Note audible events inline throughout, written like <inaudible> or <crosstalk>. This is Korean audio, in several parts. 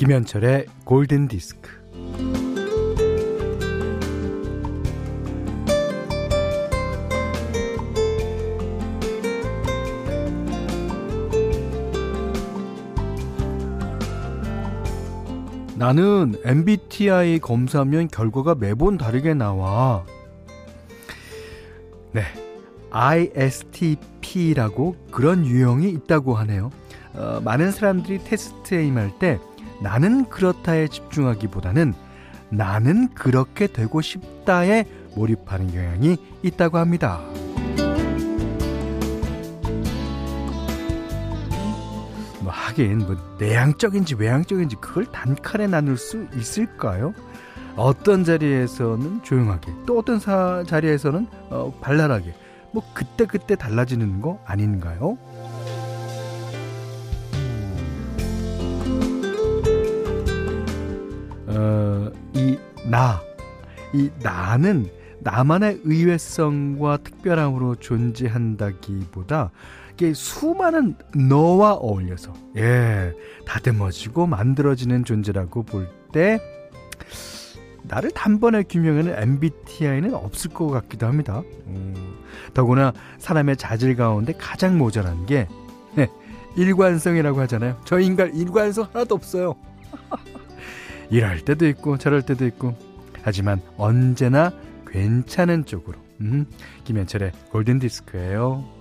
김현철의 골든 디스크. 나는 MBTI 검사하면 결과가 매번 다르게 나와. 네. ISTP라고 그런 유형이 있다고 하네요. 어, 많은 사람들이 테스트에 임할 때 나는 그렇다에 집중하기보다는 나는 그렇게 되고 싶다에 몰입하는 경향이 있다고 합니다. 뭐 하긴 뭐 내향적인지 외향적인지 그걸 단칼에 나눌 수 있을까요? 어떤 자리에서는 조용하게 또 어떤 사, 자리에서는 어, 발랄하게 뭐 그때 그때 달라지는 거 아닌가요? 이 나는 나만의 의외성과 특별함으로 존재한다기보다 이게 수많은 너와 어울려서 예 다듬어지고 만들어지는 존재라고 볼 때 나를 단번에 규명하는 MBTI는 없을 것 같기도 합니다. 음, 더구나 사람의 자질 가운데 가장 모자란 게 예, 일관성이라고 하잖아요. 저 인간 일관성 하나도 없어요. <laughs> 일할 때도 있고 저럴 때도 있고 하지만 언제나 괜찮은 쪽으로 음, 김현철의 골든디스크예요.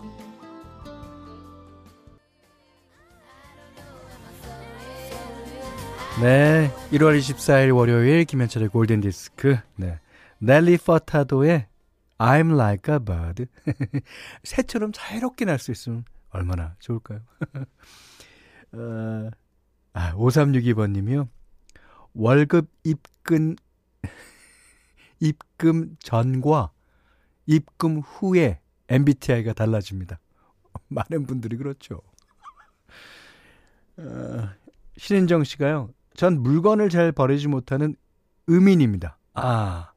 네, 1월 24일 월요일 김현철의 골든 디스크. 네. 넬리 퍼타도의 I'm like a bird. <laughs> 새처럼 자유롭게 날 수 있으면 얼마나 좋을까요? <laughs> 어, 아, 5362번 님이요. 월급 입금 입금 전과 입금 후에 MBTI가 달라집니다. <laughs> 많은 분들이 그렇죠. 어, 신은정 씨가요. 전 물건을 잘 버리지 못하는 음인입니다. 아,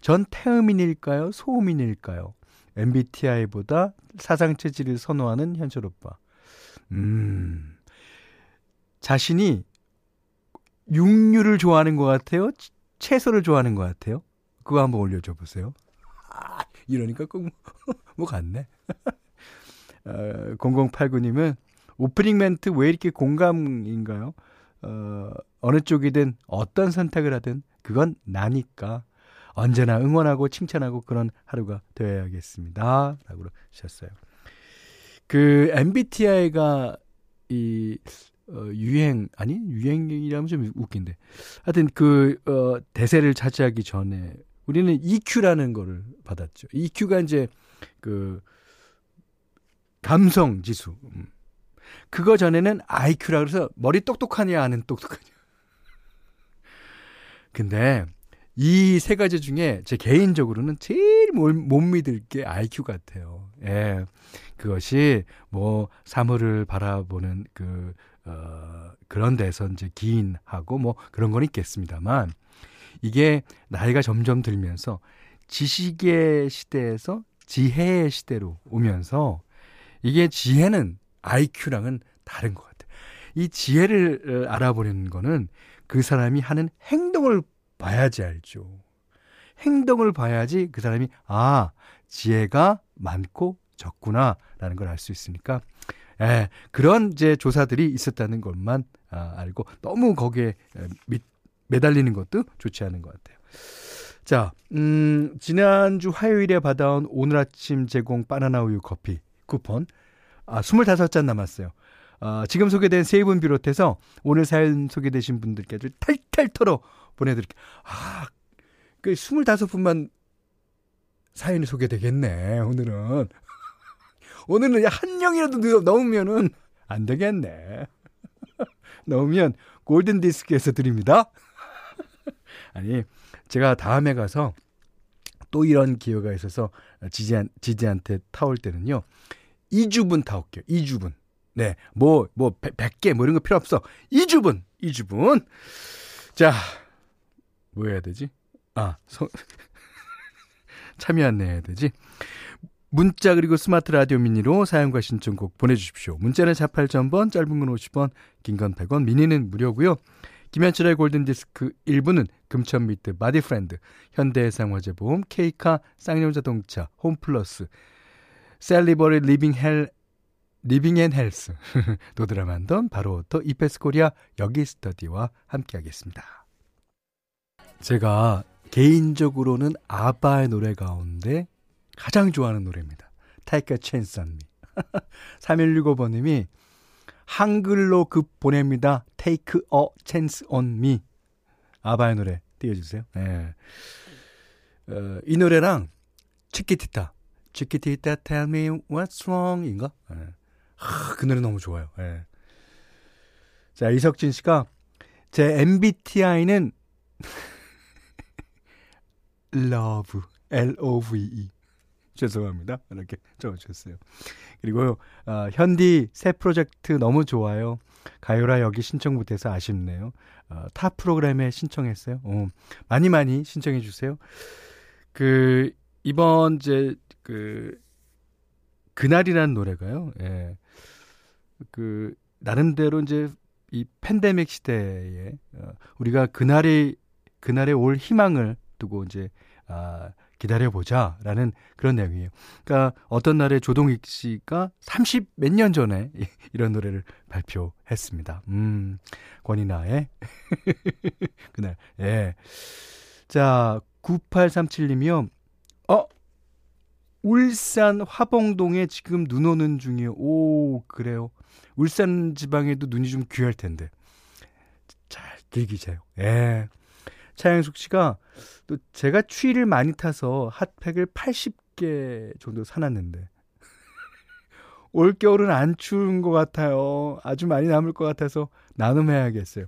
전 태음인일까요? 소음인일까요? MBTI보다 사상 체질을 선호하는 현철 오빠. 음, 자신이 육류를 좋아하는 것 같아요? 채소를 좋아하는 것 같아요? 그거 한번 올려줘 보세요. 아, 이러니까 꼭 뭐 <laughs> 같네. <laughs> 어, 0089님은 오프닝 멘트 왜 이렇게 공감인가요? 어, 어느 쪽이든 어떤 선택을 하든 그건 나니까 언제나 응원하고 칭찬하고 그런 하루가 되어야겠습니다. 라고 하셨어요. 그 MBTI가 이 어, 유행 아니 유행이라면 좀 웃긴데 하여튼 그 어, 대세를 차지하기 전에 우리는 EQ라는 거를 받았죠. EQ가 이제 그 감성 지수. 음. 그거 전에는 IQ라 그래서 머리 똑똑하냐 아는 똑똑하냐. 근데 이 세 가지 중에 제 개인적으로는 제일 못, 못 믿을 게 IQ 같아요. 예. 그것이 뭐 사물을 바라보는 그, 어, 그런 데서 이제 기인하고 뭐 그런 건 있겠습니다만 이게 나이가 점점 들면서 지식의 시대에서 지혜의 시대로 오면서 이게 지혜는 IQ랑은 다른 것 같아요. 이 지혜를 어, 알아보는 거는 그 사람이 하는 행동을 봐야지 알죠. 행동을 봐야지 그 사람이 아 지혜가 많고 적구나라는 걸 알 수 있으니까 예, 그런 이제 조사들이 있었다는 것만 아, 알고 너무 거기에 밑, 매달리는 것도 좋지 않은 것 같아요. 자, 음, 지난주 화요일에 받아온 오늘 아침 제공 바나나 우유 커피 쿠폰 아, 25잔 남았어요. 어, 지금 소개된 세 분 비롯해서 오늘 사연 소개되신 분들께 아주 탈탈 털어 보내드릴게요. 아, 그 25분만 사연이 소개되겠네, 오늘은. <laughs> 오늘은 한 명이라도 넣으면은 안 되겠네. <laughs> 넣으면 골든 디스크에서 드립니다. 아니, 제가 다음에 가서 또 이런 기회가 있어서 지지한, 지지한테 타올 때는요. 2주분 타올게요. 2주분. 네. 뭐, 뭐, 100, 개뭐 이런 거 필요 없어. 2주분. 2주분. 자, 뭐 해야 되지? 아, 소, <laughs> 참여 안내해야 되지? 문자 그리고 스마트 라디오 미니로 사연과 신청곡 보내주십시오. 문자는 48,000번, 짧은 건 50원, 긴 건 100원, 미니는 무료고요. 김현철의 골든디스크 1부는 금천미트, 바디프렌드, 현대해상화재보험, 케이카, 쌍용자동차, 홈플러스, 셀리버리 리빙헬 리빙 앤 헬스, <laughs> 노드라만던, 바로오토, 이페스코리아, 여기스터디와 함께하겠습니다. 제가 개인적으로는 아바의 노래 가운데 가장 좋아하는 노래입니다. On me. <laughs> 3165번님이 한글로 급 보냅니다. Take a chance on me. 아바의 노래 띄워주세요. 네. 어, 이 노래랑 치키티타. 치키티타 tell me what's wrong 인가? 네. 하, 그 노래 너무 좋아요. 네. 자, 이석진 씨가 제 MBTI는 <laughs> love, L-O-V-E. 죄송합니다. 이렇게 적어주셨어요. 그리고 어, 현디 새 프로젝트 너무 좋아요. 가요라 여기 신청 못해서 아쉽네요. 어, 타 프로그램에 신청했어요. 어, 많이 많이 신청해 주세요. 그 이번 이제 그 그날이라는 노래가요. 예. 그 나름대로 이제 이 팬데믹 시대에 어, 우리가 그날이 그날에 올 희망을 두고 이제 아 기다려보자 라는 그런 내용이에요. 그러니까 어떤 날에 조동익 씨가 30 몇 년 전에 <laughs> 이런 노래를 발표했습니다. 음, 권이나의 <laughs> 그날. 예. 자, 9837님이요. 어, 울산 화봉동에 지금 눈 오는 중이에요. 오, 그래요. 울산 지방에도 눈이 좀 귀할 텐데. 잘 즐기세요. 예. 차영숙 씨가 또 제가 추위를 많이 타서 핫팩을 80개 정도 사놨는데 <laughs> 올 겨울은 안 추운 것 같아요. 아주 많이 남을 것 같아서 나눔해야겠어요.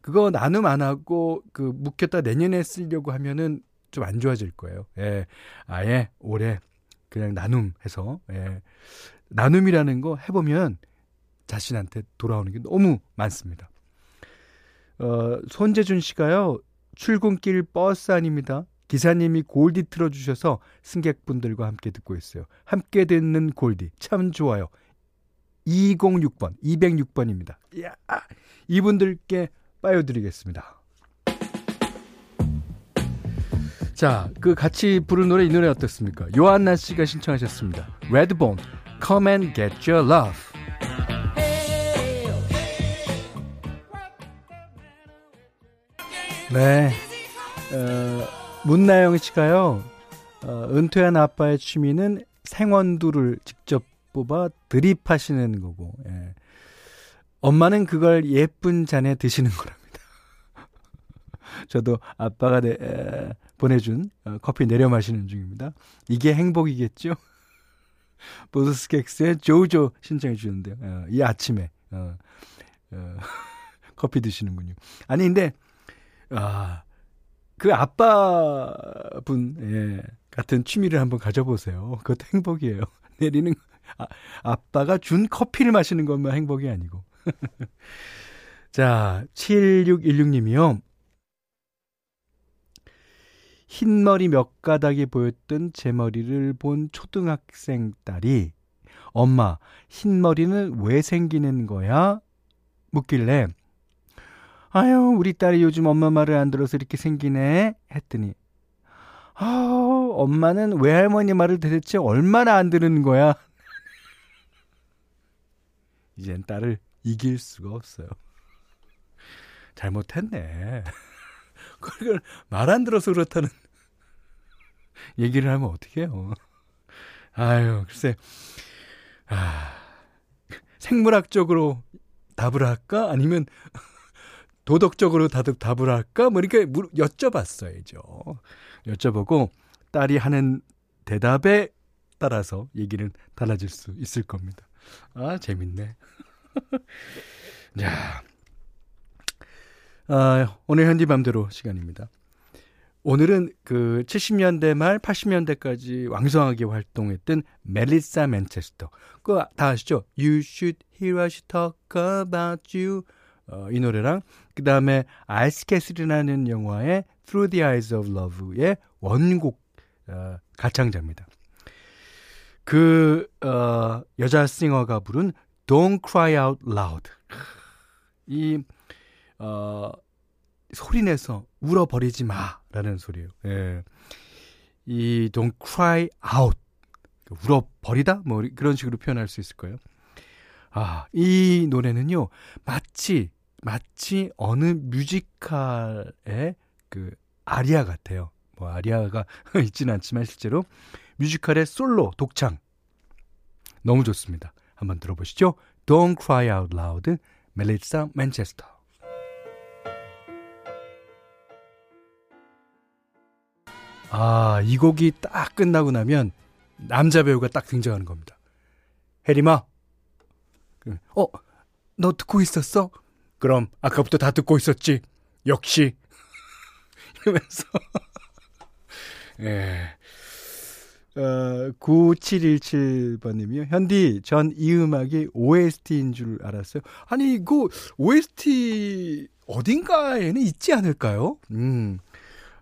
그거 나눔 안 하고 그 묵혔다 내년에 쓰려고 하면은 좀 안 좋아질 거예요. 예. 아예 올해 그냥 나눔해서 예. 나눔이라는 거 해보면 자신한테 돌아오는 게 너무 많습니다. 어, 손재준 씨가요. 출근길 버스 아닙니다. 기사님이 골디 틀어주셔서 승객분들과 함께 듣고 있어요. 함께 듣는 골디 참 좋아요. 206번, 206번입니다. 이야, 이분들께 빠여드리겠습니다. 자, 그 같이 부른 노래 이 노래 어떻습니까? 요한나 씨가 신청하셨습니다. 레드본, Come and Get Your Love. 네. 어, 문나영 씨가요, 어, 은퇴한 아빠의 취미는 생원두를 직접 뽑아 드립하시는 거고, 예. 엄마는 그걸 예쁜 잔에 드시는 거랍니다. <laughs> 저도 아빠가 내, 에, 보내준 어, 커피 내려 마시는 중입니다. 이게 행복이겠죠? <laughs> 보스스켑스의 조조 신청해 주는데요. 어, 이 아침에 어, 어, <laughs> 커피 드시는군요. 아니 근데 아, 그 아빠분, 예, 같은 취미를 한번 가져보세요. 그것도 행복이에요. <laughs> 내리는, 아, 아빠가 준 커피를 마시는 것만 행복이 아니고. <laughs> 자, 7616님이요. 흰 머리 몇 가닥이 보였던 제 머리를 본 초등학생 딸이 엄마, 흰 머리는 왜 생기는 거야? 묻길래 아유, 우리 딸이 요즘 엄마 말을 안 들어서 이렇게 생기네. 했더니, 아 엄마는 외할머니 말을 도대체 얼마나 안 듣는 거야? <laughs> 이젠 딸을 이길 수가 없어요. 잘못했네. <laughs> 그걸 말 안 들어서 그렇다는 <laughs> 얘기를 하면 어떡해요. 아유, 글쎄. 아, 생물학적으로 답을 할까? 아니면 도덕적으로 다들 답을 할까? 뭐 이렇게 여쭤봤어야죠. 여쭤보고 딸이 하는 대답에 따라서 얘기는 달라질 수 있을 겁니다. 아, 재밌네. <laughs> 자, 아, 오늘 현지 맘대로 시간입니다. 오늘은 그 70년대 말 80년대까지 왕성하게 활동했던 멜리사 맨체스터. 그거 다 아시죠? You should hear us talk about you. 어, 이 노래랑 그 다음에 아이스캐슬이라는 영화의 Through the Eyes of Love의 원곡 어, 가창자입니다. 그 어, 여자 싱어가 부른 Don't Cry Out Loud 이 어, 소리내서 울어버리지 마라는 소리예요. 예. 이 don't cry out 울어버리다 뭐 그런 식으로 표현할 수 있을 거예요. 아, 이 노래는요. 마치 마치 어느 뮤지컬의 그 아리아 같아요. 뭐 아리아가 <laughs> 있지는 않지만 실제로 뮤지컬의 솔로 독창 너무 좋습니다. 한번 들어보시죠. Don't Cry Out Loud, 멜리사 맨체스터. 아, 이 곡이 딱 끝나고 나면 남자 배우가 딱 등장하는 겁니다. 해리마, 어, 너 듣고 있었어? 그럼 아까부터 다 듣고 있었지. 역시. <laughs> 이러면서. <laughs> 예. 어, 9717번님이요. 현디, 전 이 음악이 OST인 줄 알았어요. 아니, 그 OST 어딘가에는 있지 않을까요? 음.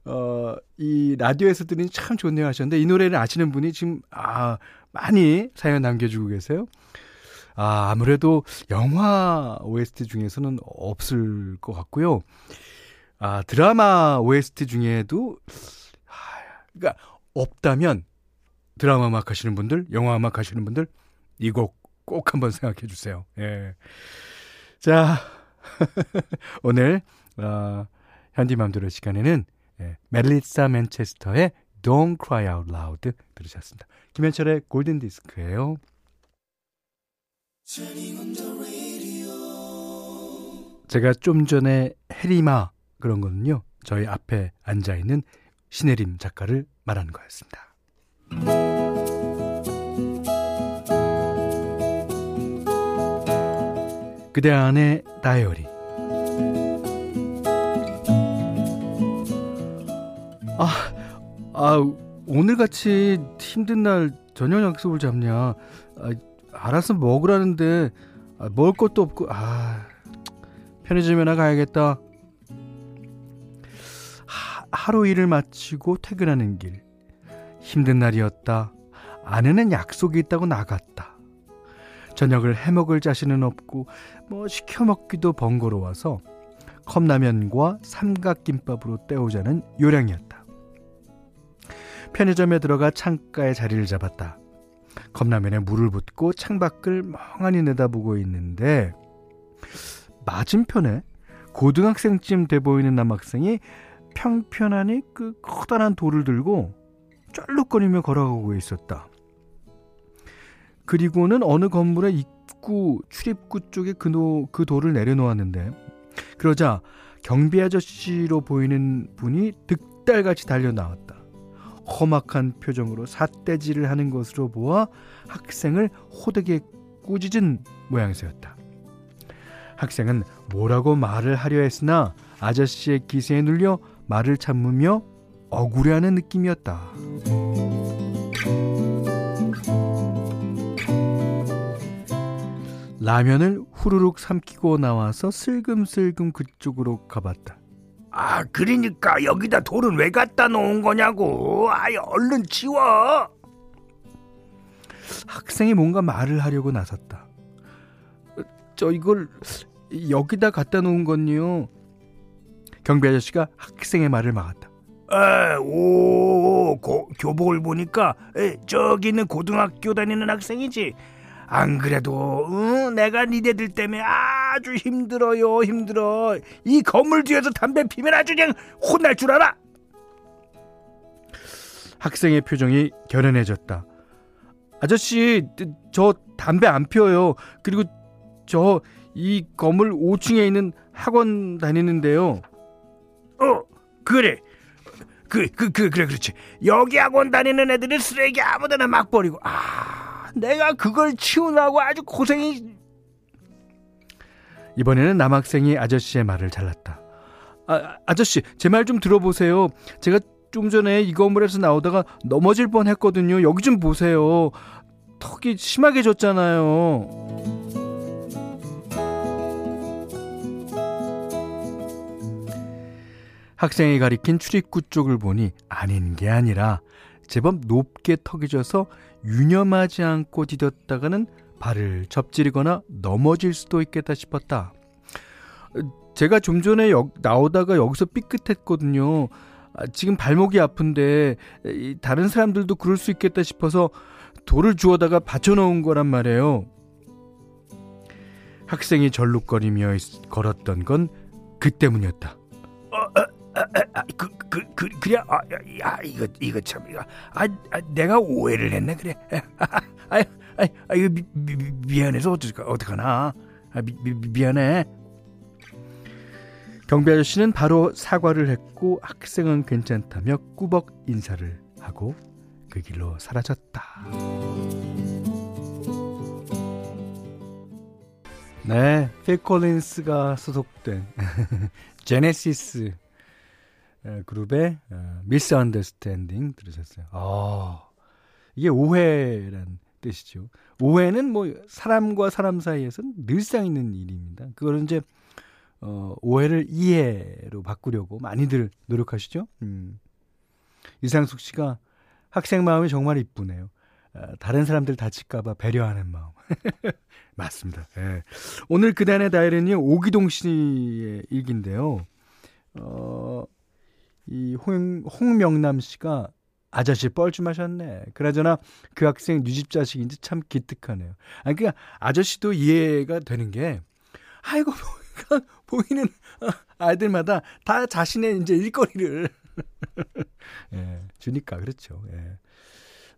어, 이 라디오에서 들으니 참 좋네요 하셨는데 이 노래를 아시는 분이 지금 아, 많이 사연 남겨주고 계세요. 아, 아무래도 영화 OST 중에서는 없을 것 같고요. 아, 드라마 OST 중에도 아, 그러니까 없다면 드라마 음악 하시는 분들, 영화 음악 하시는 분들 이 곡 꼭 한번 생각해 주세요. 예. 자, <laughs> 오늘 어, 현디맘대로 시간에는 예, 멜리사 맨체스터의 Don't Cry Out Loud 들으셨습니다. 김현철의 골든 디스크예요. 제가 좀 전에 해리마 그런 거는요. 저희 앞에 앉아 있는 신혜림 작가를 말하는 거였습니다. 그대 안의 다이어리 아, 아 오늘같이 힘든 날 저녁 약속을 잡냐 아, 알아서 먹으라는데 아, 먹을 것도 없고 아 편의점에나 가야겠다. 하, 하루 일을 마치고 퇴근하는 길. 힘든 날이었다. 아내는 약속이 있다고 나갔다. 저녁을 해먹을 자신은 없고 뭐 시켜 먹기도 번거로워서 컵라면과 삼각김밥으로 때우자는 요량이었다. 편의점에 들어가 창가에 자리를 잡았다 컵라면에 물을 붓고 창밖을 멍하니 내다보고 있는데 맞은편에 고등학생쯤 돼 보이는 남학생이 평편하니 그 커다란 돌을 들고 쩔룩거리며 걸어가고 있었다. 그리고는 어느 건물의 입구 출입구 쪽에 그, 노, 그 돌을 내려놓았는데 그러자 경비 아저씨로 보이는 분이 득달같이 달려 나왔다. 험악한 표정으로 삿대질을 하는 것으로 보아 학생을 호되게 꾸짖은 모양새였다. 학생은 뭐라고 말을 하려 했으나 아저씨의 기세에 눌려 말을 참으며 억울해하는 느낌이었다. 라면을 후루룩 삼키고 나와서 슬금슬금 그쪽으로 가봤다. 아, 그러니까 여기다 돌은 왜 갖다 놓은 거냐고. 아이, 얼른 치워. 학생이 뭔가 말을 하려고 나섰다. 저 이걸 여기다 갖다 놓은 건요. 경비 아저씨가 학생의 말을 막았다. 에, 오, 고, 교복을 보니까 에, 저기 있는 고등학교 다니는 학생이지. 안 그래도 응? 내가 니네들 때문에 아주 힘들어요 힘들어. 이 건물 뒤에서 담배 피면 아주 그냥 혼날 줄 알아. 학생의 표정이 결연해졌다. 아저씨 저 담배 안 피워요. 그리고 저 이 건물 5층에 있는 학원 다니는데요. 어 그래. 그, 그, 그, 그래, 그렇지. 여기 학원 다니는 애들은 쓰레기 아무데나 막 버리고, 아, 내가 그걸 치우느라고 아주 고생이 이번에는 남학생이 아저씨의 말을 잘랐다. 아, 아저씨, 제 말 좀 들어보세요. 제가 좀 전에 이 건물에서 나오다가 넘어질 뻔 했거든요. 여기 좀 보세요. 턱이 심하게 졌잖아요. 학생이 가리킨 출입구 쪽을 보니 아닌 게 아니라 제법 높게 턱이 져서 유념하지 않고 디뎠다가는 발을 접지르거나 넘어질 수도 있겠다 싶었다. 제가 좀 전에 여, 나오다가 여기서 삐끗했거든요. 아, 지금 발목이 아픈데 이, 다른 사람들도 그럴 수 있겠다 싶어서 돌을 주워다가 받쳐놓은 거란 말이에요. 학생이 절룩거리며 걸었던 건 그 때문이었다. 어, 어, 아, 아, 그, 그, 그, 그래, 아, 야, 이거, 이거 참, 이거, 아, 아 내가 오해를 했네, 그래. 아, <laughs> 아, 아, 아 이거 미, 미, 미안해서 어떡하, 어떡하나. 아, 미, 미, 미안해. 경비 아저씨는 바로 사과를 했고 학생은 괜찮다며 꾸벅 인사를 하고 그 길로 사라졌다. 네, 필 콜린스가 소속된 <laughs> 제네시스 그룹의 Misunderstanding 들으셨어요. 아, 이게 오해란 뜻이죠. 오해는 뭐 사람과 사람 사이에서는 늘상 있는 일입니다. 그거를 이제 어, 오해를 이해로 바꾸려고 많이들 노력하시죠. 음. 이상숙 씨가 학생 마음이 정말 이쁘네요. 어, 다른 사람들 다칠까봐 배려하는 마음. <laughs> 맞습니다. 예. 오늘 그단의 다이어리는 오기동 씨의 일기인데요. 어, 이 홍, 홍명남 씨가 아저씨 뻘쭘하셨네. 그나저나 그 학생 뉴집 자식인지 참 기특하네요. 아니, 그니까 아저씨도 이해가 되는 게, 아이고, <laughs> 보이는 아이들마다 다 자신의 이제 일거리를 <laughs> 예, 주니까 그렇죠. 예.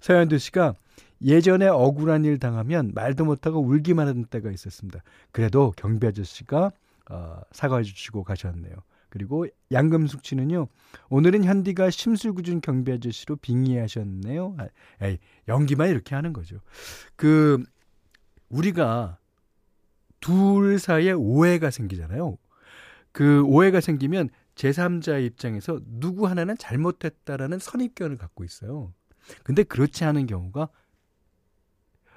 서현두 씨가 예전에 억울한 일 당하면 말도 못하고 울기만 하던 때가 있었습니다. 그래도 경비 아저씨가 어, 사과해 주시고 가셨네요. 그리고 양금숙 씨는요. 오늘은 현디가 심술궂은 경비 아저씨로 빙의하셨네요. 아, 에이, 연기만 이렇게 하는 거죠. 그 우리가 둘 사이에 오해가 생기잖아요. 그 오해가 생기면 제3자 입장에서 누구 하나는 잘못했다라는 선입견을 갖고 있어요. 근데 그렇지 않은 경우가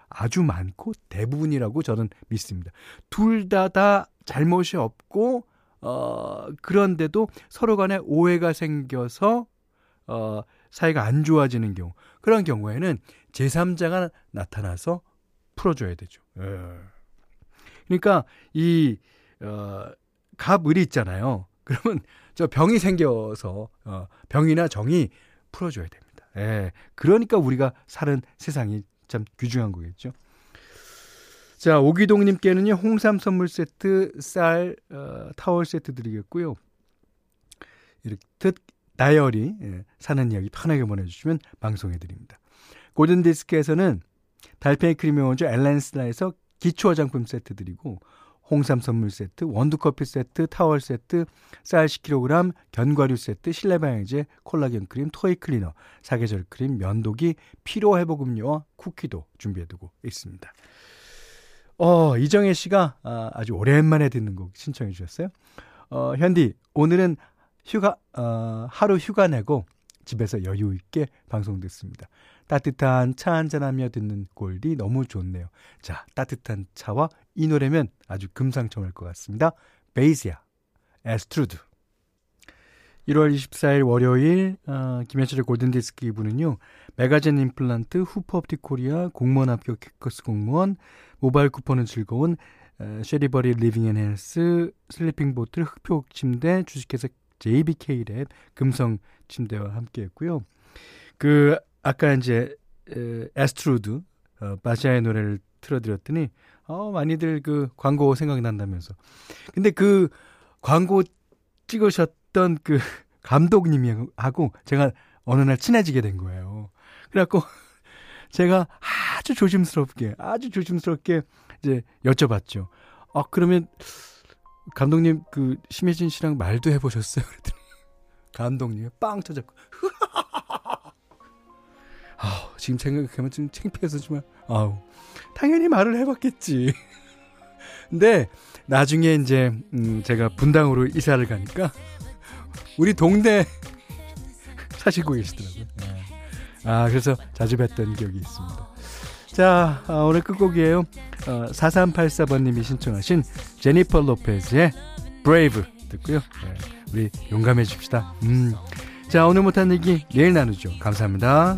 아주 많고 대부분이라고 저는 믿습니다. 둘 다다 다 잘못이 없고 어 그런데도 서로 간에 오해가 생겨서 어 사이가 안 좋아지는 경우 그런 경우에는 제3자가 나타나서 풀어줘야 되죠. 예. 그러니까 이 어, 갑을이 있잖아요. <laughs> 그러면 저 병이 생겨서 어, 병이나 정이 풀어줘야 됩니다. 예. 그러니까 우리가 사는 세상이 참 귀중한 거겠죠. 자, 오기동님께는요, 홍삼 선물 세트, 쌀, 어, 타월 세트 드리겠고요. 이렇게 다이어리, 예, 사는 이야기 편하게 보내주시면 방송해드립니다. 골든디스크에서는 달팽이 크림의 원조 엘렌실라에서 기초 화장품 세트 드리고 홍삼 선물 세트, 원두커피 세트, 타월 세트, 쌀 10kg, 견과류 세트, 실내 방향제, 콜라겐 크림, 토이 클리너, 사계절 크림, 면도기, 피로 회복 음료와 쿠키도 준비해 두고 있습니다. 어, 이정혜 씨가 아, 아주 오랜만에 듣는 곡 신청해 주셨어요. 어, 현디, 오늘은 휴가 어, 하루 휴가 내고 집에서 여유 있게 방송 듣습니다. 따뜻한 차 한잔하며 듣는 골디 너무 좋네요. 자, 따뜻한 차와 이 노래면 아주 금상첨화일 것 같습니다. Basia, Astrud. 1월 24일 월요일 어, 김현철의 골든디스크 2부는요. 메가젠 임플란트, 후퍼업틱 코리아, 공무원 합격 해커스 공무원, 모바일 쿠폰은 즐거운 어, 셀리버리 리빙 앤 헬스, 슬리핑 보틀, 흑표 침대, 주식회사 JBK랩, 금성 침대와 함께 했고요. 그 아까 이제 에, Astrud 어, 바샤의 노래를 틀어드렸더니 어, 많이들 그 광고 생각난다면서. 근데 그 광고 찍으셨 던 그 <laughs> 감독님하고 제가 어느 날 친해지게 된 거예요. 그래갖고 <laughs> 제가 아주 조심스럽게, 아주 조심스럽게 이제 여쭤봤죠. 아, 그러면 감독님 그 심혜진 씨랑 말도 해보셨어요? 그랬더니 <laughs> 감독님이 빵 터졌고 아, 지금 생각하면 좀 창피해서 정말 아우 당연히 말을 해봤겠지. 근데 나중에 이제 음, 제가 분당으로 이사를 가니까 우리 동네 <laughs> 사시고 계시더라고요. 네. 아 그래서 자주 뵀던 기억이 있습니다. 자 아, 오늘 끝곡이에요. 어, 4384번님이 신청하신 제니퍼 로페즈의 브레이브 듣고요. 네, 우리 용감해집시다. 음. 자 오늘 못한 얘기 내일 나누죠. 감사합니다.